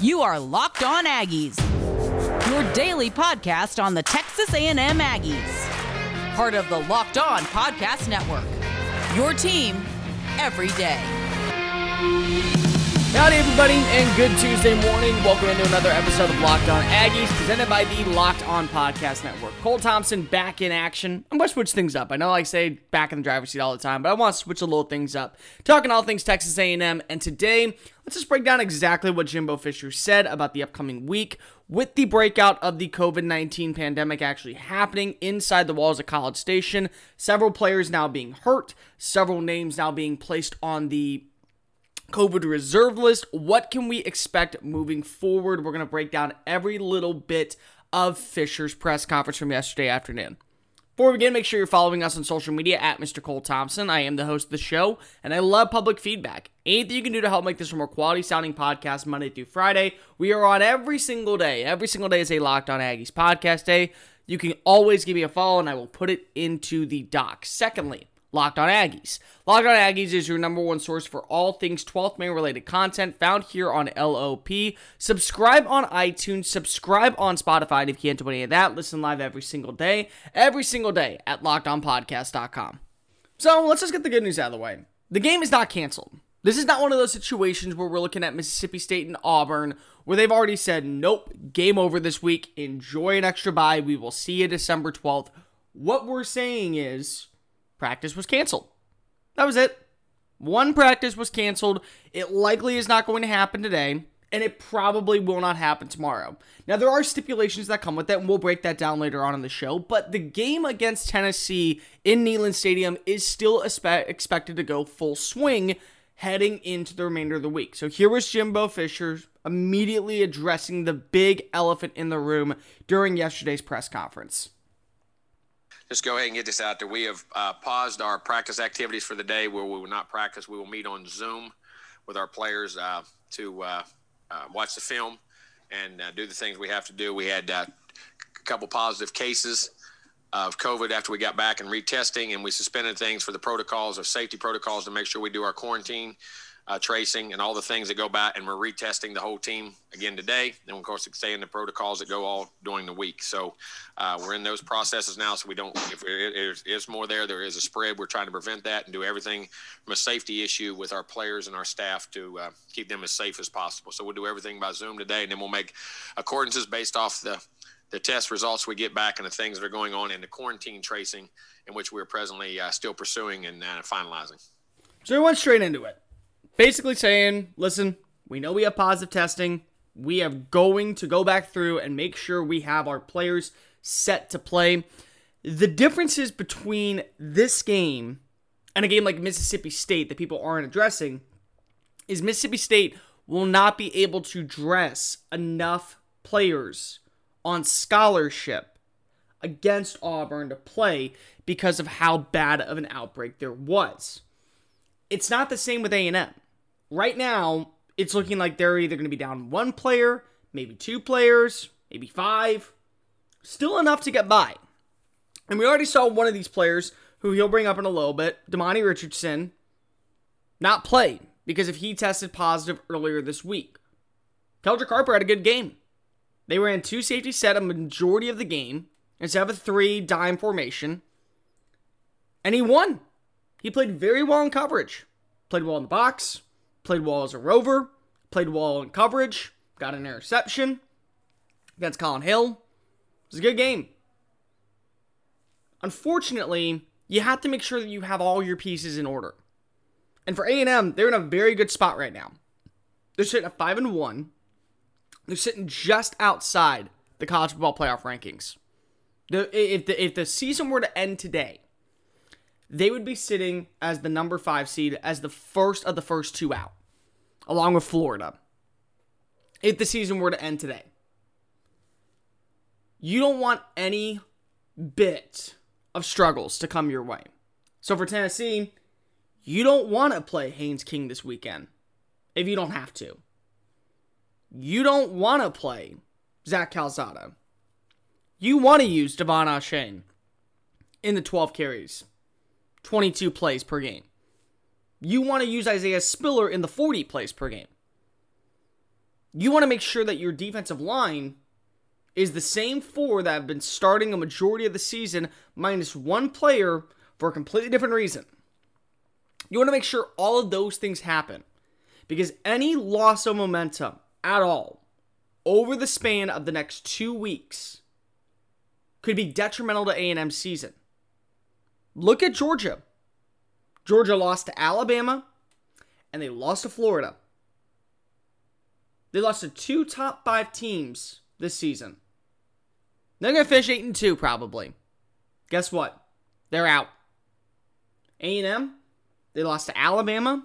You are Locked On Aggies, your daily podcast on the Texas A&M Aggies. Part of the Locked On Podcast Network. Your team every day. Howdy, everybody, and good Tuesday morning. Welcome into another episode of Locked On Aggies, presented by the Locked On Podcast Network. Cole Thompson back in action. I'm going to switch things up. I know I say back in the driver's seat all the time, but I want to switch a little things up. Talking all things Texas A&M, and today, let's just break down exactly what Jimbo Fisher said about the upcoming week with the breakout of the COVID 19 pandemic actually happening inside the walls of College Station, several players now being hurt, several names now being placed on the COVID reserve list. What can we expect moving forward? We're going to break down every little bit of Fisher's press conference from yesterday afternoon. Before we begin, make sure you're following us on social media at Mr. Cole Thompson. I am the host of the show, and I love public feedback. Anything you can do to help make this a more quality sounding podcast Monday through Friday. We are on every single day. Every single day is a Locked On Aggies podcast day. You can always give me a follow, and I will put it into the doc. Secondly, Locked On Aggies. Locked On Aggies is your number one source for all things 12th man related content found here on LOP. Subscribe on iTunes, subscribe on Spotify if you can't do any of that. Listen live every single day, every single day at lockedonpodcast.com. So let's just get the good news out of the way. The game is not canceled. This is not one of those situations where we're looking at Mississippi State and Auburn where they've already said, nope, game over this week. Enjoy an extra bye. We will see you December 12th. What we're saying is practice was canceled. That was it. One practice was canceled. It likely is not going to happen today, and it probably will not happen tomorrow. Now, there are stipulations that come with that, and we'll break that down later on in the show, but the game against Tennessee in Neyland Stadium is still expected to go full swing heading into the remainder of the week. So here was Jimbo Fisher immediately addressing the big elephant in the room during yesterday's press conference just go ahead and get this out there. We have uh, paused our practice activities for the day where we will not practice. We will meet on Zoom with our players uh, to uh, uh watch the film and uh, do the things we have to do. We had uh, a couple positive cases of COVID after we got back and retesting, and we suspended things for the protocols of safety protocols to make sure we do our quarantine uh, tracing and all the things that go back. And we're retesting the whole team again today. And of course, staying the protocols that go all during the week. So uh, we're in those processes now. So we don't, if there is more there, there is a spread. We're trying to prevent that and do everything from a safety issue with our players and our staff to uh, keep them as safe as possible. So we'll do everything by Zoom today, and then we'll make accordances based off the the test results we get back and the things that are going on in the quarantine tracing, in which we're presently uh, still pursuing and uh, finalizing. So we went straight into it basically saying, listen, we know we have positive testing. We are going to go back through and make sure we have our players set to play. The differences between this game and a game like Mississippi State that people aren't addressing is Mississippi State will not be able to dress enough players on scholarship against Auburn to play because of how bad of an outbreak there was. It's not the same with A&M right now, it's looking like they're either going to be down one player, maybe two players, maybe five. Still enough to get by. And we already saw one of these players who he'll bring up in a little bit, Demani Richardson, not play because if he tested positive earlier this week. Keldrick Carper had a good game. They ran two safety set a majority of the game instead of a three dime formation. And he won. He played very well in coverage. Played well in the box, Played well as a rover. Played well in coverage. Got an interception against Collin Hill. It was a good game. Unfortunately, you have to make sure that you have all your pieces in order. And for A&M, they're in a very good spot right now. They're sitting at 5 and 1. They're sitting just outside the college football playoff rankings. The, if the if the season were to end today, they would be sitting as the number five seed, as the first of the first two out, along with Florida, if the season were to end today. You don't want any bit of struggles to come your way. So for Tennessee, you don't want to play Haynes King this weekend if you don't have to. You don't want to play Zach Calzada. You want to use De'Von Achane in the 12 carries 22 plays per game. You want to use Isaiah Spiller in the 40 plays per game. you want to make sure that your defensive line is the same four that have been starting a majority of the season, minus one player for a completely different reason. You want to make sure all of those things happen because any loss of momentum at all over the span of the next two weeks could be detrimental to A&M's season. Look at Georgia. Georgia lost to Alabama and they lost to Florida. They lost to two top five teams this season. They're gonna finish eight and two probably. Guess what? They're out. A&M, they lost to Alabama,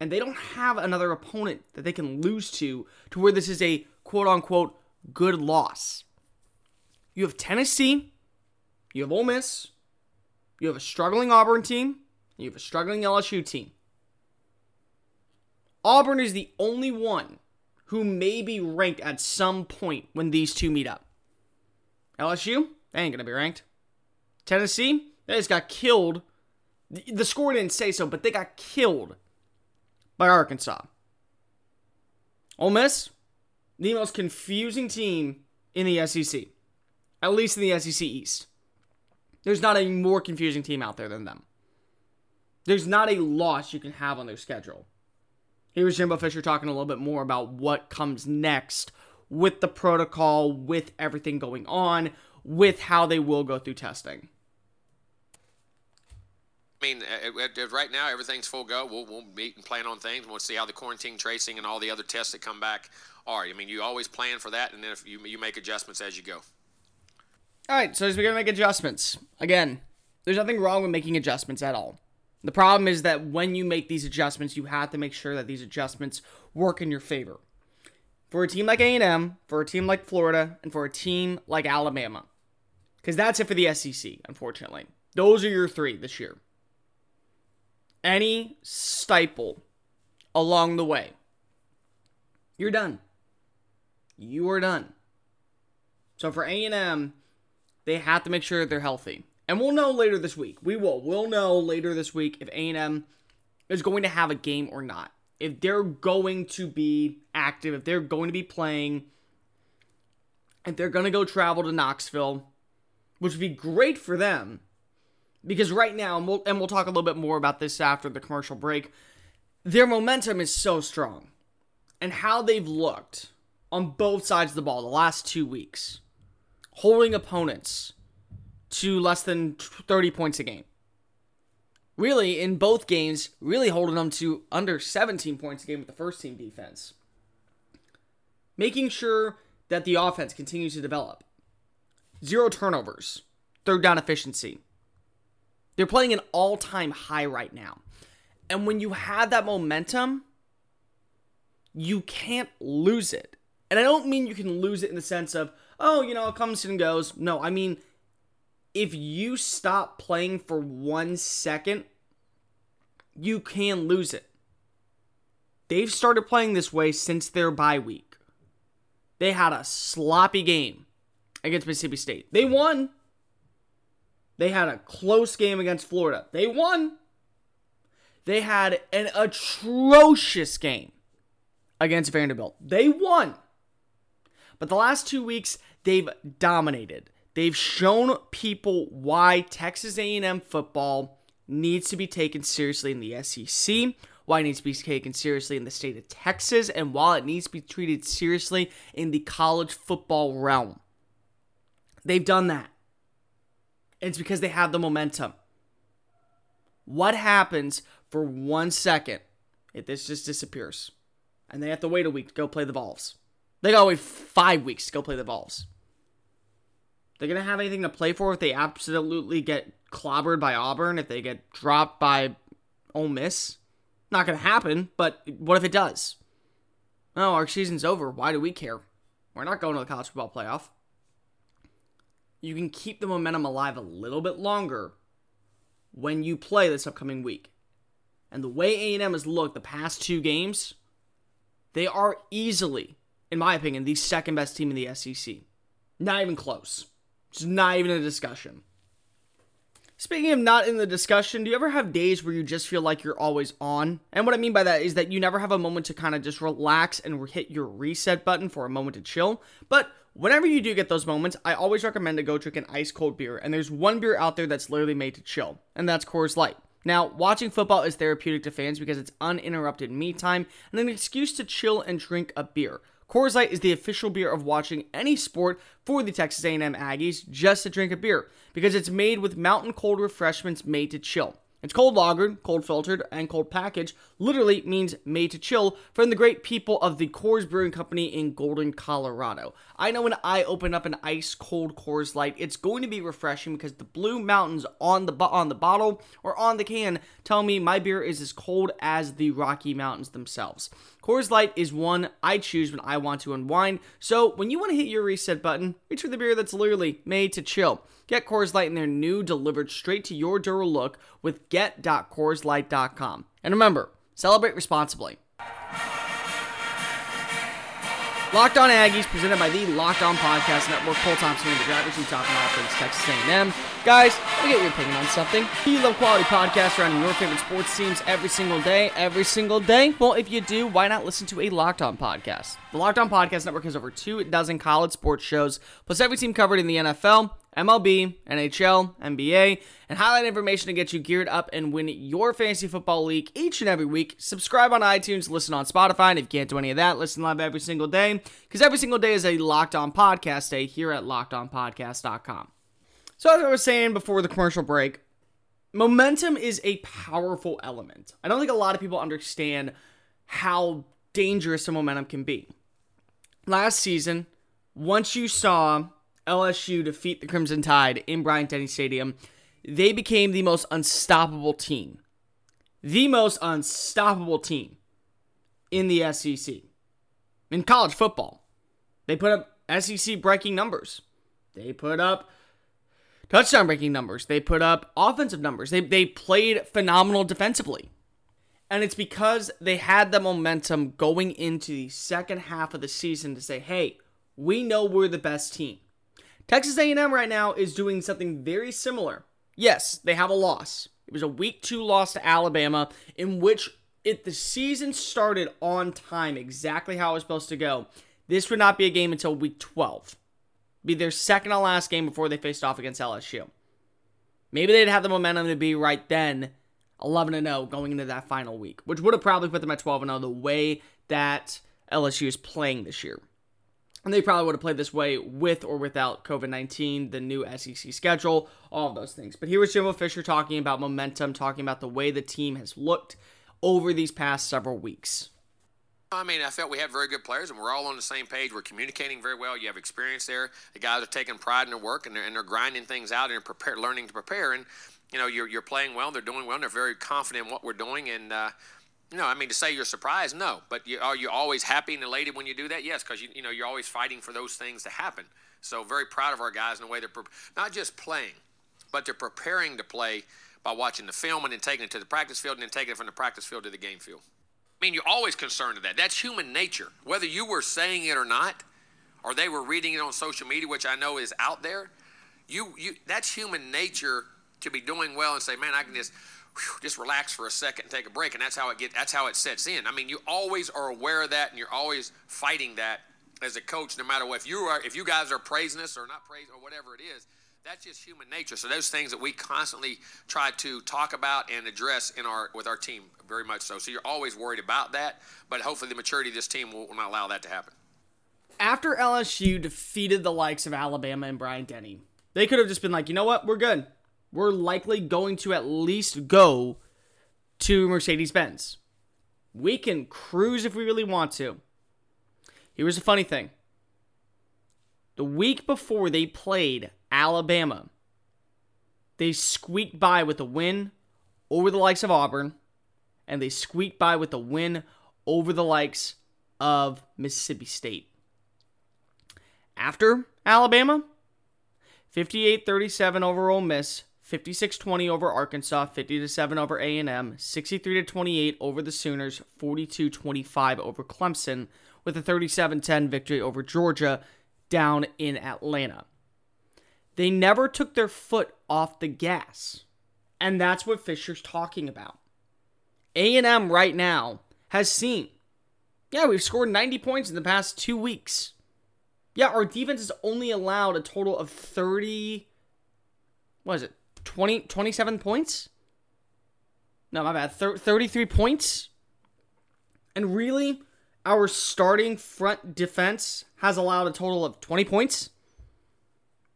and they don't have another opponent that they can lose to to where this is a quote unquote good loss. You have Tennessee, you have Ole Miss, you have a struggling Auburn team, you have a struggling LSU team. Auburn is the only one who may be ranked at some point when these two meet up. LSU, they ain't gonna be ranked. Tennessee, they just got killed. The score didn't say so, but they got killed by Arkansas. Ole Miss, the most confusing team in the SEC, at least in the SEC East. There's not a more confusing team out there than them. There's not a loss you can have on their schedule. Here's Jimbo Fisher talking a little bit more about what comes next with the protocol, with everything going on, with how they will go through testing. I mean, uh, uh, right now everything's full go. We'll, we'll meet and plan on things. We'll see how the quarantine tracing and all the other tests that come back are. I mean, you always plan for that, and then if you you make adjustments as you go. All right, so as we're gonna make adjustments again, there's nothing wrong with making adjustments at all. The problem is that when you make these adjustments, you have to make sure that these adjustments work in your favor. For a team like A&M, for a team like Florida, and for a team like Alabama, because that's it for the SEC. Unfortunately, those are your three this year any stipple along the way, you're done. You are done. So for A&M, they have to make sure they're healthy. And we'll know later this week. We will. We'll know later this week if A&M is going to have a game or not. If they're going to be active, if they're going to be playing, if they're going to go travel to Knoxville, which would be great for them because right now, and we'll, and we'll talk a little bit more about this after the commercial break, their momentum is so strong. And how they've looked on both sides of the ball the last two weeks, holding opponents to less than 30 points a game. Really, in both games, really holding them to under 17 points a game with the first team defense. Making sure that the offense continues to develop. Zero turnovers, third down efficiency, they're playing an all time high right now. And when you have that momentum, you can't lose it. And I don't mean you can lose it in the sense of, oh, you know, it comes and goes. No, I mean, if you stop playing for one second, you can lose it. They've started playing this way since their bye week. They had a sloppy game against Mississippi State. They won, they had a close game against Florida. They won. They had an atrocious game against Vanderbilt. They won. But the last two weeks, they've dominated. They've shown people why Texas A&M football needs to be taken seriously in the SEC, why it needs to be taken seriously in the state of Texas, and while it needs to be treated seriously in the college football realm. They've done that. It's because they have the momentum. What happens for one second if this just disappears? And they have to wait a week to go play the Vols. They gotta wait five weeks to go play the Vols. They're gonna have anything to play for if they absolutely get clobbered by Auburn, if they get dropped by Ole Miss. Not gonna happen, but what if it does? Oh, our season's over. Why do we care? We're not going to the college football playoff you can keep the momentum alive a little bit longer when you play this upcoming week. And the way A&M has looked the past two games, they are easily, in my opinion, the second best team in the SEC. Not even close. It's not even a discussion. Speaking of not in the discussion, do you ever have days where you just feel like you're always on? And what I mean by that is that you never have a moment to kind of just relax and hit your reset button for a moment to chill. But whenever you do get those moments, I always recommend to go drink an ice cold beer. And there's one beer out there that's literally made to chill, and that's Coors Light. Now, watching football is therapeutic to fans because it's uninterrupted me time and an excuse to chill and drink a beer. Coors Light is the official beer of watching any sport for the Texas A&M Aggies just to drink a beer because it's made with mountain cold refreshments made to chill. It's cold lagered, cold filtered, and cold packaged. Literally means made to chill from the great people of the Coors Brewing Company in Golden, Colorado. I know when I open up an ice cold Coors Light, it's going to be refreshing because the blue mountains on the on the bottle or on the can tell me my beer is as cold as the Rocky Mountains themselves. Coors Light is one I choose when I want to unwind. So when you want to hit your reset button, reach for the beer that's literally made to chill. Get Coors Light in their new delivered straight to your door look with get.coorslight.com. And remember, celebrate responsibly. Locked On Aggies, presented by the Locked On Podcast Network. Cole Thompson and the drivers who talking about things Texas A&M. Guys, let me get your opinion on something. You love quality podcasts around your favorite sports teams every single day, every single day? Well, if you do, why not listen to a Locked On podcast? The Locked On Podcast Network has over two dozen college sports shows, plus every team covered in the NFL, MLB, NHL, NBA, and highlight information to get you geared up and win your fantasy football league each and every week. Subscribe on iTunes, listen on Spotify, and if you can't do any of that, listen live every single day, because every single day is a Locked On Podcast day here at LockedOnPodcast.com. So, as I was saying before the commercial break, momentum is a powerful element. I don't think a lot of people understand how dangerous a momentum can be. Last season, once you saw LSU defeat the Crimson Tide in Bryant Denny Stadium, they became the most unstoppable team. The most unstoppable team in the SEC. In college football. They put up SEC breaking numbers. They put up touchdown breaking numbers. They put up offensive numbers. They, they played phenomenal defensively. And it's because they had the momentum going into the second half of the season to say, hey, we know we're the best team. Texas A&M right now is doing something very similar. Yes, they have a loss. It was a week 2 loss to Alabama in which if the season started on time exactly how it was supposed to go, this would not be a game until week 12 be their second to last game before they faced off against LSU. Maybe they'd have the momentum to be right then 11 0 going into that final week, which would have probably put them at 12 0 the way that LSU is playing this year. And they probably would have played this way with or without COVID 19, the new SEC schedule, all of those things. But here was Jimbo Fisher talking about momentum, talking about the way the team has looked over these past several weeks. I mean, I felt we had very good players, and we're all on the same page. We're communicating very well. You have experience there. The guys are taking pride in their work, and they're, and they're grinding things out and prepare, learning to prepare. And you know, you're you're playing well. They're doing well. And they're very confident in what we're doing. And uh, know, I mean, to say you're surprised, no. But you, are you always happy and elated when you do that? Yes, because you you know you're always fighting for those things to happen. So very proud of our guys in the way they're pre- not just playing, but they're preparing to play by watching the film and then taking it to the practice field and then taking it from the practice field to the game field. I mean, you're always concerned with that. That's human nature. Whether you were saying it or not, or they were reading it on social media, which I know is out there, you, you that's human nature to be doing well and say, man, I can just whew, just relax for a second and take a break, and that's how it get that's how it sets in. I mean, you always are aware of that, and you're always fighting that as a coach, no matter what. If you are, if you guys are praising us or not praising or whatever it is, that's just human nature. So those things that we constantly try to talk about and address in our with our team, very much so. So you're always worried about that, but hopefully the maturity of this team will, will not allow that to happen. After LSU defeated the likes of Alabama and Bryant Denny, they could have just been like, you know what, we're good. We're likely going to at least go to Mercedes Benz. We can cruise if we really want to. Here's the funny thing. The week before they played Alabama. They squeaked by with a win over the likes of Auburn, and they squeaked by with a win over the likes of Mississippi State. After Alabama, 58 37 over Ole Miss, 56 20 over Arkansas, 50 7 over A&M, 63 28 over the Sooners, 42 25 over Clemson, with a 37 10 victory over Georgia down in Atlanta. They never took their foot off the gas. And that's what Fisher's talking about. A&M right now has seen, yeah, we've scored 90 points in the past two weeks. Yeah, our defense has only allowed a total of 30, what is it, 20, 27 points? No, my bad, 33 points. And really, our starting front defense has allowed a total of 20 points.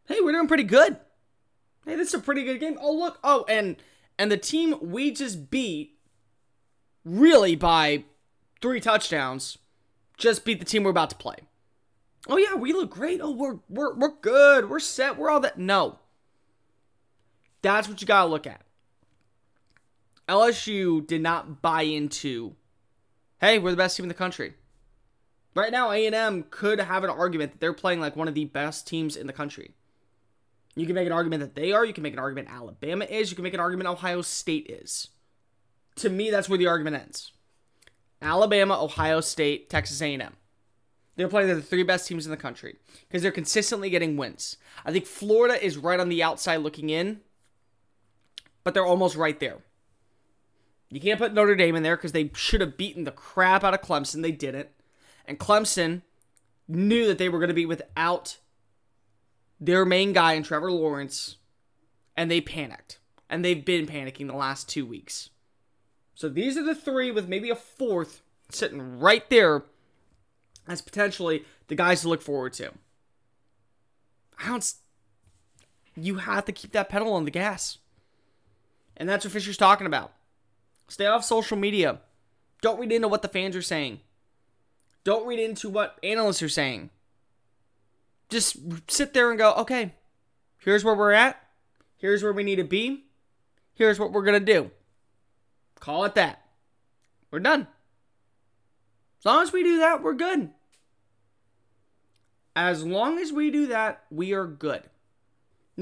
Hey, we're doing pretty good. Hey, this is a pretty good game. Oh, look. Oh, and and the team we just beat really by three touchdowns just beat the team we're about to play. Oh yeah, we look great. Oh, we're we're we're good. We're set. We're all that. No. That's what you got to look at. LSU did not buy into hey, we're the best team in the country. Right now, A&M could have an argument that they're playing like one of the best teams in the country. You can make an argument that they are. You can make an argument Alabama is. You can make an argument Ohio State is. To me, that's where the argument ends. Alabama, Ohio State, Texas A&M. They're playing the three best teams in the country because they're consistently getting wins. I think Florida is right on the outside looking in, but they're almost right there. You can't put Notre Dame in there because they should have beaten the crap out of Clemson. They didn't. And Clemson knew that they were going to be without their main guy in Trevor Lawrence, and they panicked. And they've been panicking the last two weeks. So these are the three with maybe a fourth sitting right there as potentially the guys to look forward to. I don't. You have to keep that pedal on the gas. And that's what Fisher's talking about. Stay off social media. Don't read into what the fans are saying. Don't read into what analysts are saying just sit there and go, okay, here's where we're at. Here's where we need to be. Here's what we're going to do. Call it that. We're done. As long as we do that, we're good. As long as we do that, we are good.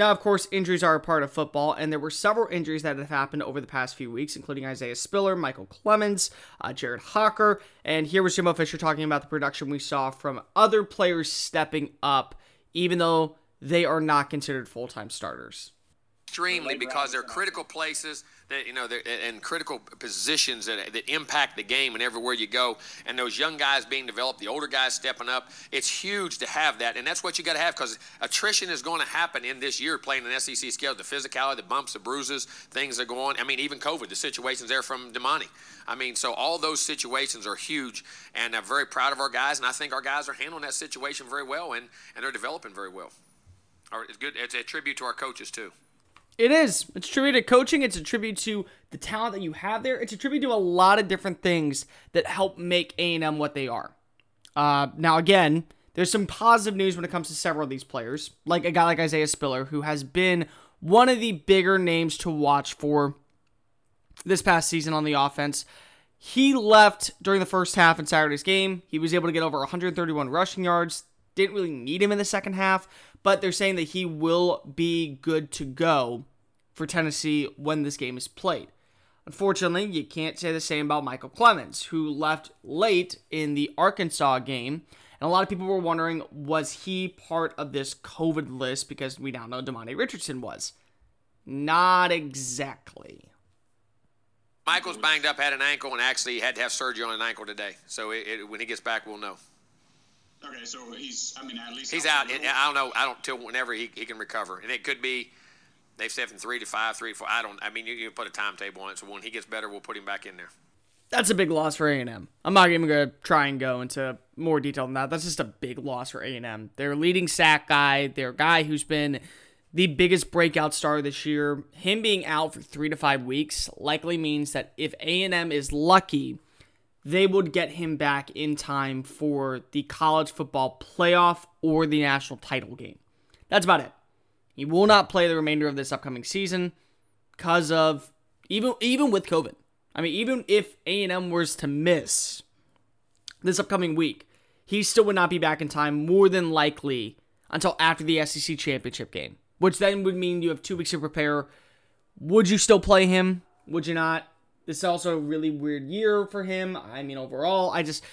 Now, of course, injuries are a part of football, and there were several injuries that have happened over the past few weeks, including Isaiah Spiller, Michael Clemons, uh, Jared Hocker, and here was Jimbo Fisher talking about the production we saw from other players stepping up, even though they are not considered full time starters extremely because they're critical places that you know and critical positions that, that impact the game and everywhere you go. And those young guys being developed the older guys stepping up it's huge to have that. And that's what you got to have because attrition is going to happen in this year playing an sec scale the physicality the bumps the bruises things that go on i mean even covid the situations there from demani i mean so all those situations are huge and i'm very proud of our guys and i think our guys are handling that situation very well and, and they're developing very well. It's good it's a tribute to our coaches too it is. It's a tribute to coaching. It's a tribute to the talent that you have there. It's a tribute to a lot of different things that help make A&M what they are. Uh, now, again, there's some positive news when it comes to several of these players, like a guy like Isaiah Spiller, who has been one of the bigger names to watch for this past season on the offense. He left during the first half in Saturday's game. He was able to get over 131 rushing yards. Didn't really need him in the second half, but they're saying that he will be good to go for Tennessee when this game is played. Unfortunately, you can't say the same about Michael Clemons, who left late in the Arkansas game. And a lot of people were wondering, was he part of this COVID list? Because we now know Demani Richardson was. Not exactly. Michael's banged up, had an ankle, and actually had to have surgery on an ankle today. So it, it, when he gets back, we'll know. Okay, so he's, I mean, at least he's out. I don't know. I don't till whenever he, he can recover, and it could be They've said from three to five, three to four. I don't. I mean, you, you put a timetable on it. So when he gets better, we'll put him back in there. That's a big loss for A&M. I'm not even going to try and go into more detail than that. That's just a big loss for A&M. Their leading sack guy, their guy who's been the biggest breakout star this year, him being out for three to five weeks likely means that if A&M is lucky, they would get him back in time for the college football playoff or the national title game. That's about it. He will not play the remainder of this upcoming season because of even even with COVID. I mean, even if A&M was to miss this upcoming week, he still would not be back in time more than likely until after the SEC championship game, which then would mean you have two weeks to prepare. Would you still play him? Would you not? This is also a really weird year for him. I mean, overall, I just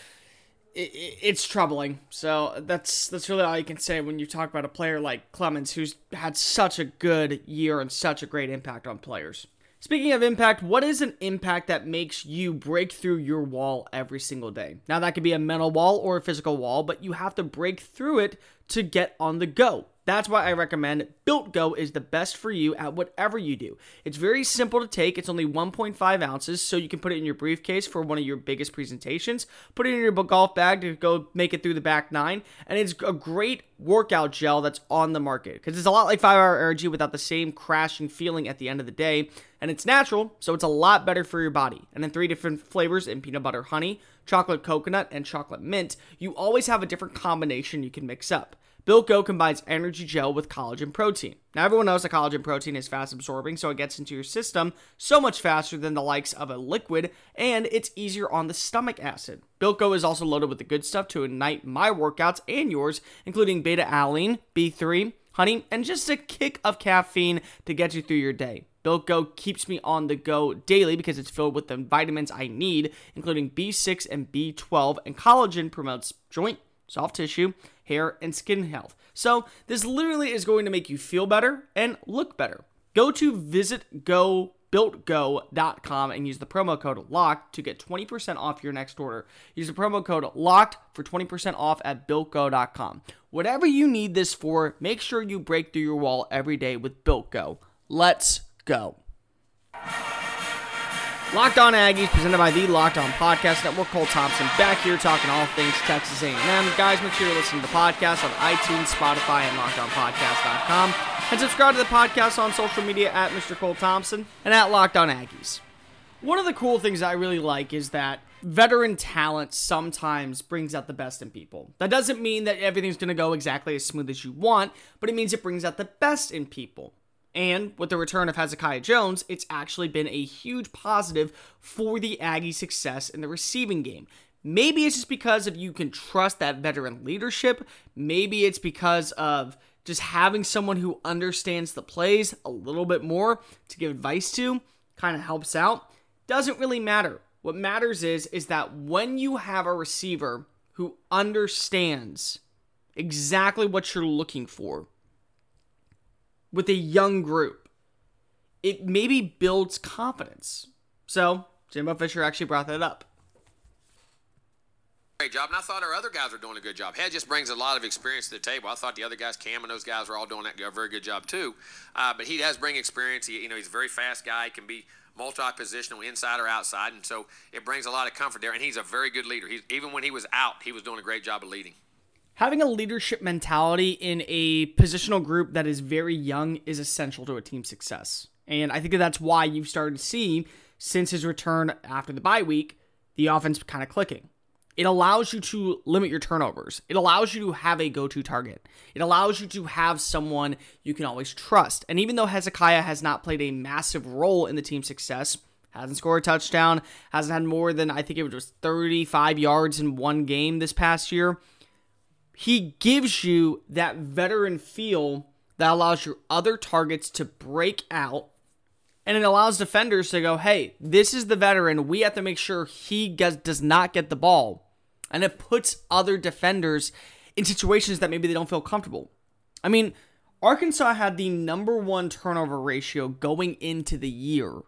it's troubling. So that's that's really all you can say when you talk about a player like Clemons, who's had such a good year and such a great impact on players. Speaking of impact, what is an impact that makes you break through your wall every single day? Now, that could be a mental wall or a physical wall, but you have to break through it to get on the go. That's why I recommend Built Go is the best for you at whatever you do. It's very simple to take. It's only 1.5 ounces, so you can put it in your briefcase for one of your biggest presentations. Put it in your golf bag to go make it through the back nine, and it's a great workout gel that's on the market because it's a lot like 5 Hour Energy without the same crashing feeling at the end of the day, and it's natural, so it's a lot better for your body. And in three different flavors in peanut butter honey, chocolate coconut, and chocolate mint, you always have a different combination you can mix up. Built Go combines energy gel with collagen protein. Now, everyone knows that collagen protein is fast absorbing, so it gets into your system so much faster than the likes of a liquid, and it's easier on the stomach acid. Built Go is also loaded with the good stuff to ignite my workouts and yours, including beta alanine, B3, honey, and just a kick of caffeine to get you through your day. Built Go keeps me on the go daily because it's filled with the vitamins I need, including B6 and B12, and collagen promotes joint, soft tissue, hair, and skin health. So, this literally is going to make you feel better and look better. Go to visitgobuiltgo.com and use the promo code LOCKED to get 20% off your next order. Use the promo code LOCKED for 20% off at builtgo.com. Whatever you need this for, make sure you break through your wall every day with Built Go. Let's go. Locked On Aggies, presented by the Locked On Podcast Network. Cole Thompson back here talking all things Texas A&M. Guys, make sure you listen to the podcast on iTunes, Spotify, and LockedOnPodcast.com. And subscribe to the podcast on social media at Mr. Cole Thompson and at Locked On Aggies. One of the cool things I really like is that veteran talent sometimes brings out the best in people. That doesn't mean that everything's going to go exactly as smooth as you want, but it means it brings out the best in people. And with the return of Hezekiah Jones, it's actually been a huge positive for the Aggie success in the receiving game. Maybe it's just because of you can trust that veteran leadership. Maybe it's because of just having someone who understands the plays a little bit more to give advice to kind of helps out. Doesn't really matter. What matters is is that when you have a receiver who understands exactly what you're looking for, with a young group, it maybe builds confidence. So, Jimbo Fisher actually brought that up. Great job, and I thought our other guys were doing a good job. Head just brings a lot of experience to the table. I thought the other guys, Cam and those guys, were all doing that, a very good job too. Uh, but he does bring experience. He, you know, he's a very fast guy. He can be multi-positional, inside or outside, and so it brings a lot of comfort there. And he's a very good leader. He's, even when he was out, he was doing a great job of leading having a leadership mentality in a positional group that is very young is essential to a team's success. And I think that that's why you've started to see, since his return after the bye week, the offense kind of clicking. It allows you to limit your turnovers. It allows you to have a go to target. It allows you to have someone you can always trust. And even though Hezekiah has not played a massive role in the team's success, hasn't scored a touchdown, hasn't had more than, I think it was 35 yards in one game this past year he gives you that veteran feel that allows your other targets to break out and it allows defenders to go, hey, this is the veteran. We have to make sure he gets, does not get the ball. And it puts other defenders in situations that maybe they don't feel comfortable. I mean, Arkansas had the number one turnover ratio going into the year,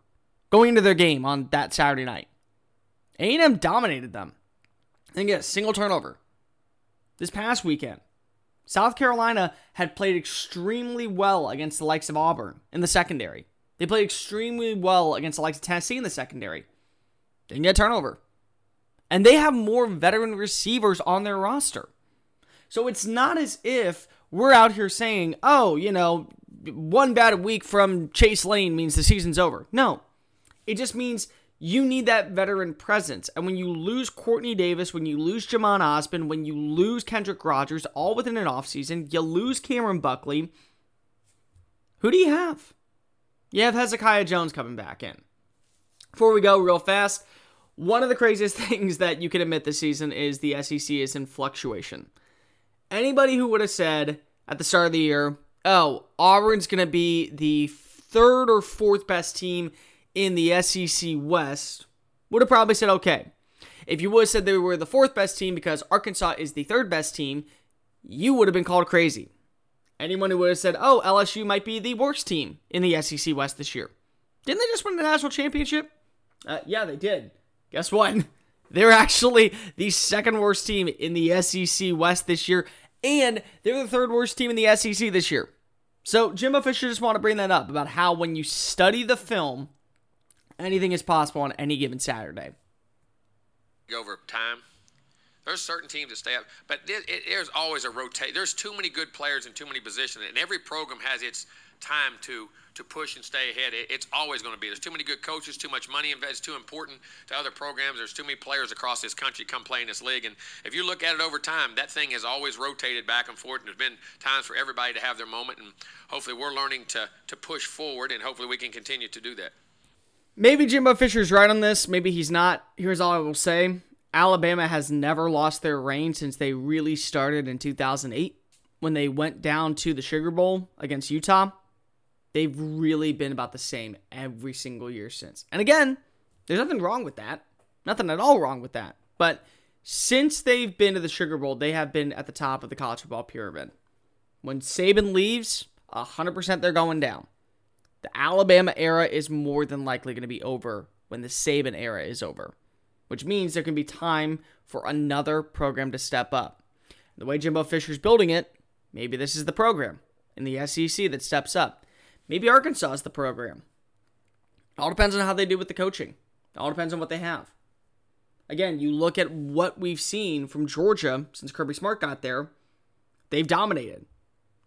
going into their game on that Saturday night. A&M dominated them. They didn't get a single turnover this past weekend. South Carolina had played extremely well against the likes of Auburn in the secondary. They played extremely well against the likes of Tennessee in the secondary. Didn't get turnover. And they have more veteran receivers on their roster. So it's not as if we're out here saying, oh, you know, one bad week from Chase Lane means the season's over. No. It just means you need that veteran presence. And when you lose Quartney Davis, when you lose Jhamon Ausbon, when you lose Kendrick Rogers, all within an offseason, you lose Cameron Buckley, who do you have? You have Hezekiah Jones coming back in. Before we go, real fast, one of the craziest things that you can admit this season is the SEC is in fluctuation. Anybody who would have said at the start of the year, oh, Auburn's going to be the third or fourth best team in the SEC West would have probably said okay. If you would have said they were the fourth best team because Arkansas is the third best team, you would have been called crazy. Anyone who would have said, oh, LSU might be the worst team in the SEC West this year, Didn't they just win the national championship? Uh, yeah, they did. Guess what? They're actually the second worst team in the SEC West this year, and they're the third worst team in the SEC this year. So Jimbo Fisher just want to bring that up about how when you study the film, anything is possible on any given Saturday. Over time, there's certain teams that stay up, but it, it, there's always a rotate. There's too many good players in too many positions, and every program has its time to to push and stay ahead. It, it's always going to be. There's too many good coaches, too much money invested, too important to other programs. There's too many players across this country come play in this league, and if you look at it over time, that thing has always rotated back and forth. And there's been times for everybody to have their moment, and hopefully we're learning to to push forward, and hopefully we can continue to do that. Maybe Jimbo Fisher's right on this. Maybe he's not. Here's all I will say. Alabama has never lost their reign since they really started in 2008 when they went down to the Sugar Bowl against Utah. They've really been about the same every single year since. And again, there's nothing wrong with that. Nothing at all wrong with that. But since they've been to the Sugar Bowl, they have been at the top of the college football pyramid. When Saban leaves, 100% they're going down. The Alabama era is more than likely going to be over when the Saban era is over which means there can be time for another program to step up. The way Jimbo Fisher's building it, maybe this is the program in the SEC that steps up. Maybe Arkansas is the program. It all depends on how they do with the coaching. It all depends on what they have. Again, you look at what we've seen from Georgia since Kirby Smart got there, they've dominated.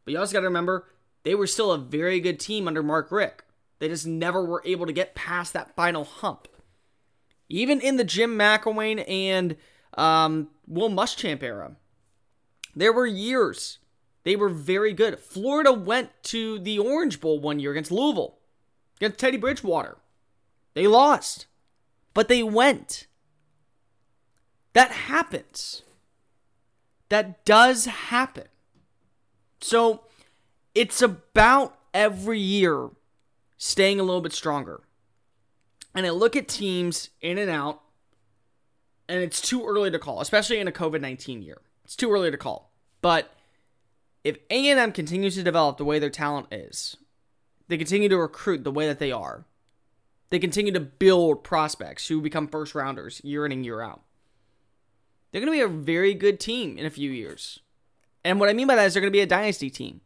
But you also got to remember, they were still a very good team under Mark Richt. They just never were able to get past that final hump. Even in the Jim McElwain and um, Will Muschamp era, there were years they were very good. Florida went to the Orange Bowl one year against Louisville, against Teddy Bridgewater. They lost, but they went. That happens. That does happen. So it's about every year staying a little bit stronger and I look at teams in and out, and it's too early to call, especially in a COVID 19 year. It's too early to call. But if A&M continues to develop the way their talent is, they continue to recruit the way that they are, they continue to build prospects who become first rounders year in and year out. They're going to be a very good team in a few years. And what I mean by that is they're going to be a dynasty team.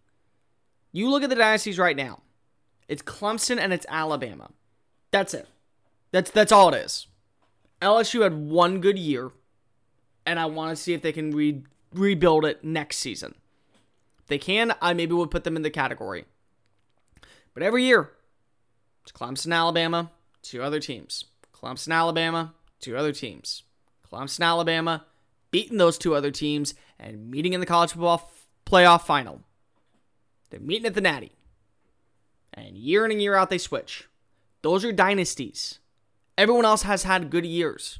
You look at the dynasties right now. It's Clemson and it's Alabama. That's it. That's that's all it is. LSU had one good year, and I want to see if they can re- rebuild it next season. If they can, I maybe would put them in the category. But every year, it's Clemson, Alabama, two other teams. Clemson, Alabama, two other teams. Clemson, Alabama, beating those two other teams and meeting in the college football f- playoff final. They're meeting at the Natty. And year in and year out, they switch. Those are dynasties. Everyone else has had good years.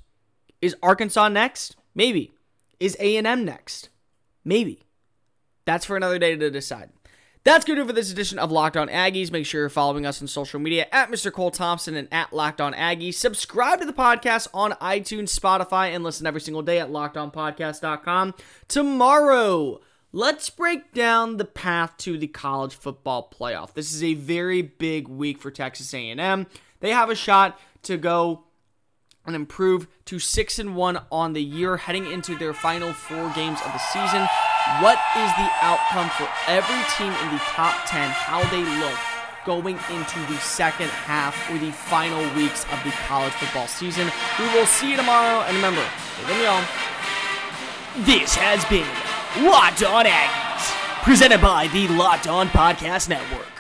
Is Arkansas next? Maybe. Is A&M next? Maybe. That's for another day to decide. That's going to do for this edition of Locked On Aggies. Make sure you're following us on social media at Mr. Cole Thompson and at Locked On Aggies. Subscribe to the podcast on iTunes, Spotify, and listen every single day at LockedOnPodcast.com. Tomorrow, let's break down the path to the college football playoff. This is a very big week for Texas A&M. They have a shot to go and improve to 6 and 1 on the year heading into their final 4 games of the season. What is the outcome for every team in the top 10? How they look going into the second half or the final weeks of the college football season. We will see you tomorrow. And remember, y'all. This has been Locked On Aggies, presented by the Locked On Podcast Network.